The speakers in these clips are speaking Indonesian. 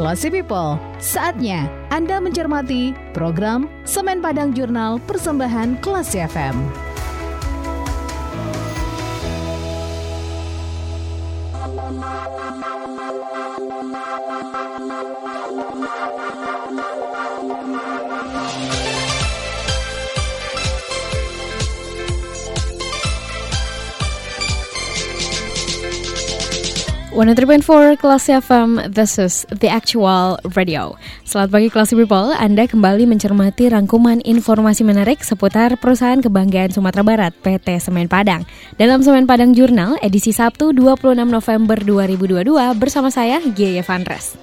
Classy People, saatnya Anda mencermati program Semen Padang Jurnal Persembahan Classy FM. One four Kelas FM, this is The Actual Radio. Selamat pagi Kelas People, Anda kembali mencermati rangkuman informasi menarik seputar perusahaan kebanggaan Sumatera Barat, PT Semen Padang. Dalam Semen Padang Jurnal, edisi Sabtu 26 November 2022, bersama saya, Gia Vanres.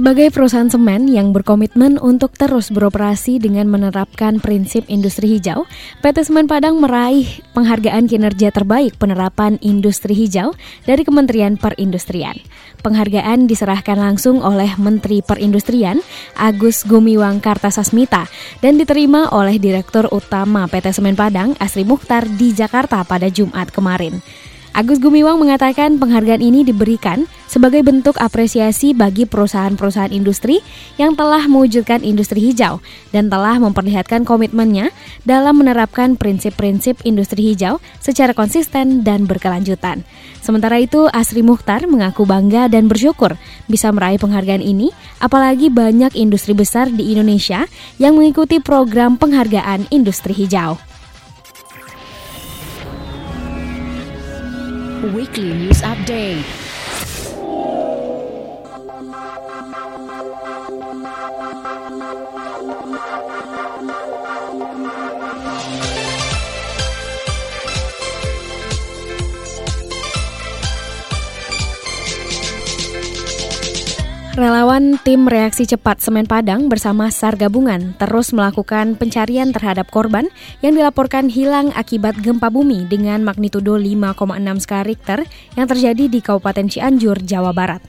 Sebagai perusahaan semen yang berkomitmen untuk terus beroperasi dengan menerapkan prinsip industri hijau, PT Semen Padang meraih penghargaan kinerja terbaik penerapan industri hijau dari Kementerian Perindustrian. Penghargaan diserahkan langsung oleh Menteri Perindustrian Agus Gumiwang Kartasasmita dan diterima oleh Direktur Utama PT Semen Padang Asri Mukhtar di Jakarta pada Jumat kemarin. Agus Gumiwang mengatakan penghargaan ini diberikan sebagai bentuk apresiasi bagi perusahaan-perusahaan industri yang telah mewujudkan industri hijau dan telah memperlihatkan komitmennya dalam menerapkan prinsip-prinsip industri hijau secara konsisten dan berkelanjutan. Sementara itu, Asri Mukhtar mengaku bangga dan bersyukur bisa meraih penghargaan ini, apalagi banyak industri besar di Indonesia yang mengikuti program penghargaan industri hijau. Weekly News Update. Relawan tim reaksi cepat Semen Padang bersama SAR gabungan terus melakukan pencarian terhadap korban yang dilaporkan hilang akibat gempa bumi dengan magnitudo 5,6 skala Richter yang terjadi di Kabupaten Cianjur, Jawa Barat.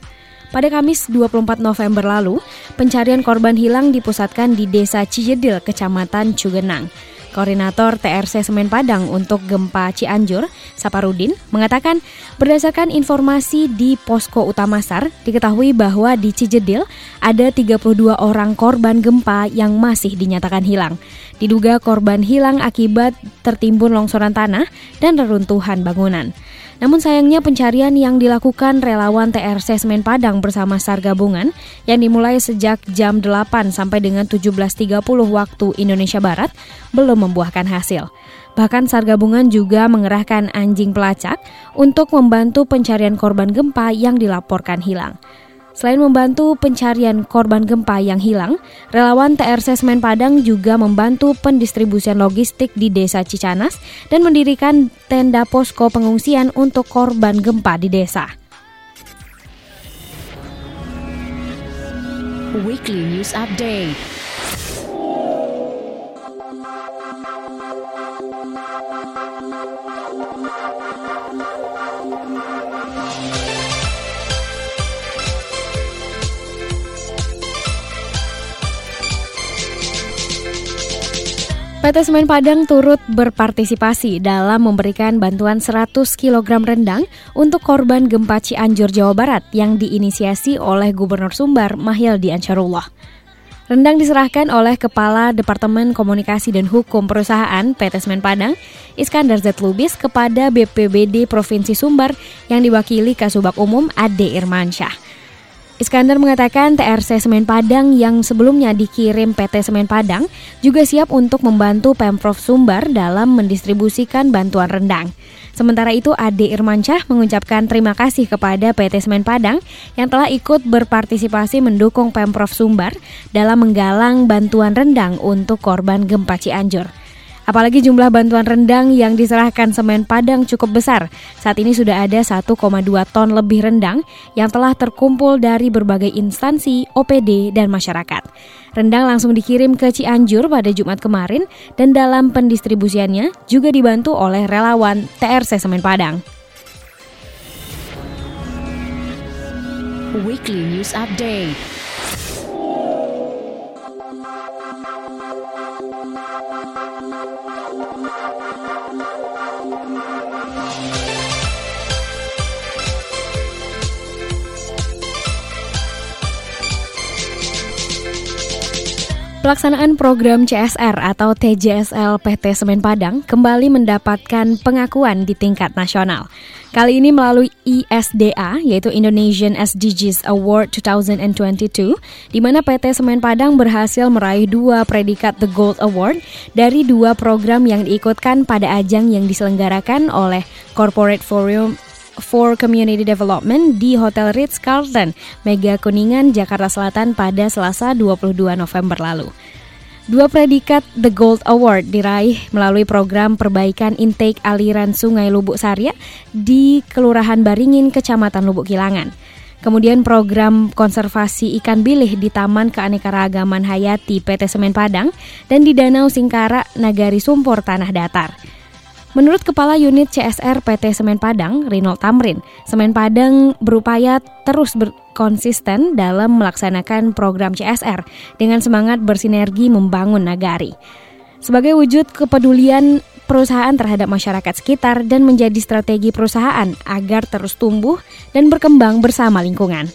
Pada Kamis 24 November lalu, pencarian korban hilang dipusatkan di Desa Cijedil, Kecamatan Cugenang. Koordinator TRC Semen Padang untuk Gempa Cianjur, Saparudin, mengatakan berdasarkan informasi di Posko Utama SAR, diketahui bahwa di Cijedil ada 32 orang korban gempa yang masih dinyatakan hilang. Diduga korban hilang akibat tertimbun longsoran tanah dan reruntuhan bangunan. Namun sayangnya pencarian yang dilakukan relawan TRC Semen Padang bersama SAR gabungan yang dimulai sejak jam 8 sampai dengan 17.30 waktu Indonesia Barat belum membuahkan hasil. Bahkan SAR gabungan juga mengerahkan anjing pelacak untuk membantu pencarian korban gempa yang dilaporkan hilang. Selain membantu pencarian korban gempa yang hilang, relawan TRC Semen Padang juga membantu pendistribusian logistik di Desa Cicanas dan mendirikan tenda posko pengungsian untuk korban gempa di desa. Weekly News Update. PT Semen Padang turut berpartisipasi dalam memberikan bantuan 100 kg rendang untuk korban gempa Cianjur, Jawa Barat yang diinisiasi oleh Gubernur Sumbar Mahyildi Ansarullah. Rendang diserahkan oleh Kepala Departemen Komunikasi dan Hukum Perusahaan PT Semen Padang, Iskandar Z. Lubis, kepada BPBD Provinsi Sumbar yang diwakili Kasubag Umum Ade Irmansyah. Iskandar mengatakan TRC Semen Padang yang sebelumnya dikirim PT Semen Padang juga siap untuk membantu Pemprov Sumbar dalam mendistribusikan bantuan rendang. Sementara itu Ade Irmansyah mengucapkan terima kasih kepada PT Semen Padang yang telah ikut berpartisipasi mendukung Pemprov Sumbar dalam menggalang bantuan rendang untuk korban gempa Cianjur. Apalagi jumlah bantuan rendang yang diserahkan semen Padang cukup besar. Saat ini sudah ada 1,2 ton lebih rendang yang telah terkumpul dari berbagai instansi, OPD, dan masyarakat. Rendang langsung dikirim ke Cianjur pada Jumat kemarin dan dalam pendistribusiannya juga dibantu oleh relawan TRC Semen Padang. Weekly News Update. Pelaksanaan program CSR atau TJSL PT Semen Padang kembali mendapatkan pengakuan di tingkat nasional. Kali ini melalui ISDA, yaitu Indonesian SDGs Award 2022, di mana PT Semen Padang berhasil meraih dua predikat The Gold Award dari dua program yang diikutkan pada ajang yang diselenggarakan oleh Corporate Forum for Community Development di Hotel Ritz-Carlton, Mega Kuningan, Jakarta Selatan pada Selasa 22 November lalu. Dua predikat The Gold Award diraih melalui program perbaikan intake aliran Sungai Lubuk Sarya di Kelurahan Baringin, Kecamatan Lubuk Kilangan. Kemudian program konservasi ikan bilih di Taman Keanekaragaman Hayati PT Semen Padang dan di Danau Singkara Nagari Sumpur Tanah Datar. Menurut Kepala Unit CSR PT Semen Padang, Rinald Tamrin, Semen Padang berupaya terus berkonsisten dalam melaksanakan program CSR dengan semangat bersinergi membangun nagari. Sebagai wujud kepedulian perusahaan terhadap masyarakat sekitar dan menjadi strategi perusahaan agar terus tumbuh dan berkembang bersama lingkungan.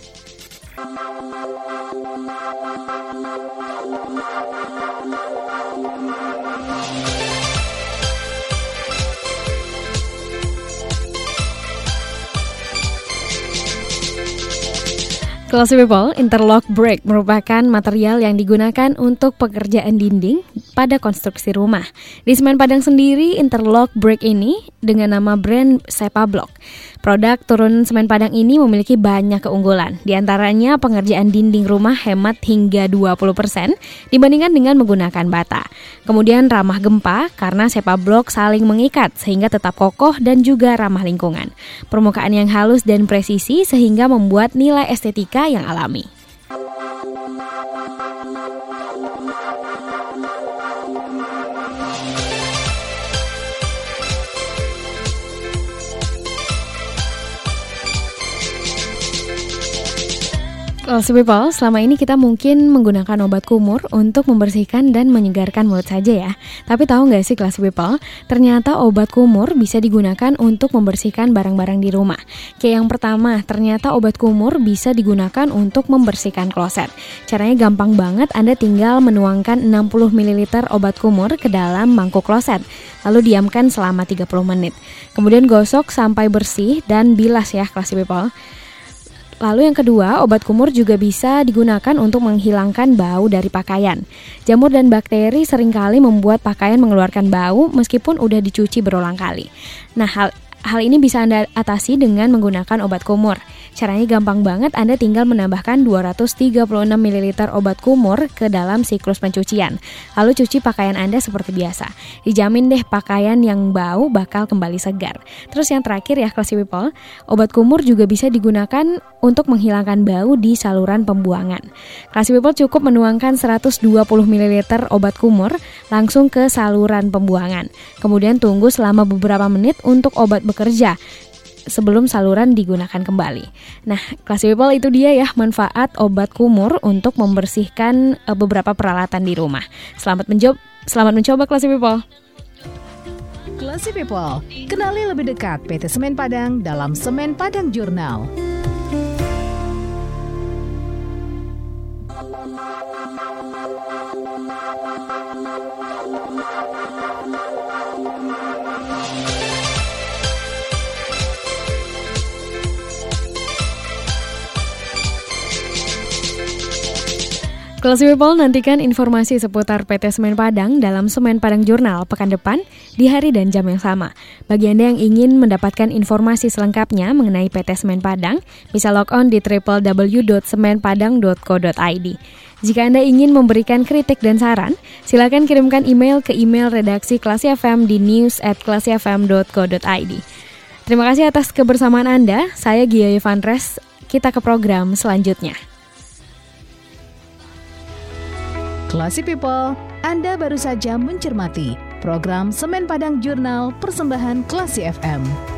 Classy People, interlock brick merupakan material yang digunakan untuk pekerjaan dinding pada konstruksi rumah. Di Semen Padang sendiri, interlock brick ini dengan nama brand Sepa Block. Produk turun semen Padang ini memiliki banyak keunggulan. Di antaranya pengerjaan dinding rumah hemat hingga 20% dibandingkan dengan menggunakan bata. Kemudian ramah gempa karena Sepa Block saling mengikat sehingga tetap kokoh dan juga ramah lingkungan. Permukaan yang halus dan presisi sehingga membuat nilai estetika yang alami. Well, people, selama ini kita mungkin menggunakan obat kumur untuk membersihkan dan menyegarkan mulut saja ya. Tapi tahu nggak sih kelas people, ternyata obat kumur bisa digunakan untuk membersihkan barang-barang di rumah. Kayak yang pertama, ternyata obat kumur bisa digunakan untuk membersihkan kloset. Caranya gampang banget, Anda tinggal menuangkan 60 ml obat kumur ke dalam mangkuk kloset. Lalu diamkan selama 30 menit. Kemudian gosok sampai bersih dan bilas ya kelas people. Lalu yang kedua, obat kumur juga bisa digunakan untuk menghilangkan bau dari pakaian. Jamur dan bakteri sering kali membuat pakaian mengeluarkan bau meskipun udah dicuci berulang kali. Nah, hal Hal ini bisa Anda atasi dengan menggunakan obat kumur. Caranya gampang banget, Anda tinggal menambahkan 236 ml obat kumur ke dalam siklus pencucian. Lalu cuci pakaian Anda seperti biasa. Dijamin deh pakaian yang bau bakal kembali segar. Terus yang terakhir ya classy people, obat kumur juga bisa digunakan untuk menghilangkan bau di saluran pembuangan. Classy people cukup menuangkan 120 ml obat kumur langsung ke saluran pembuangan. Kemudian tunggu selama beberapa menit untuk obat bekerja sebelum saluran digunakan kembali. Nah, kelas people itu dia ya manfaat obat kumur untuk membersihkan uh, beberapa peralatan di rumah. Selamat mencoba, selamat mencoba kelas people. Classy People, kenali lebih dekat PT Semen Padang dalam Semen Padang Jurnal. Kelas People nantikan informasi seputar PT Semen Padang dalam Semen Padang Jurnal pekan depan di hari dan jam yang sama. Bagi Anda yang ingin mendapatkan informasi selengkapnya mengenai PT Semen Padang, bisa log on di www.semenpadang.co.id. Jika Anda ingin memberikan kritik dan saran, silakan kirimkan email ke email redaksi Klasi FM di news at klasifm.co.id. Terima kasih atas kebersamaan Anda. Saya Gia Res. Kita ke program selanjutnya. Classy People, Anda baru saja mencermati program Semen Padang Jurnal Persembahan Classy FM.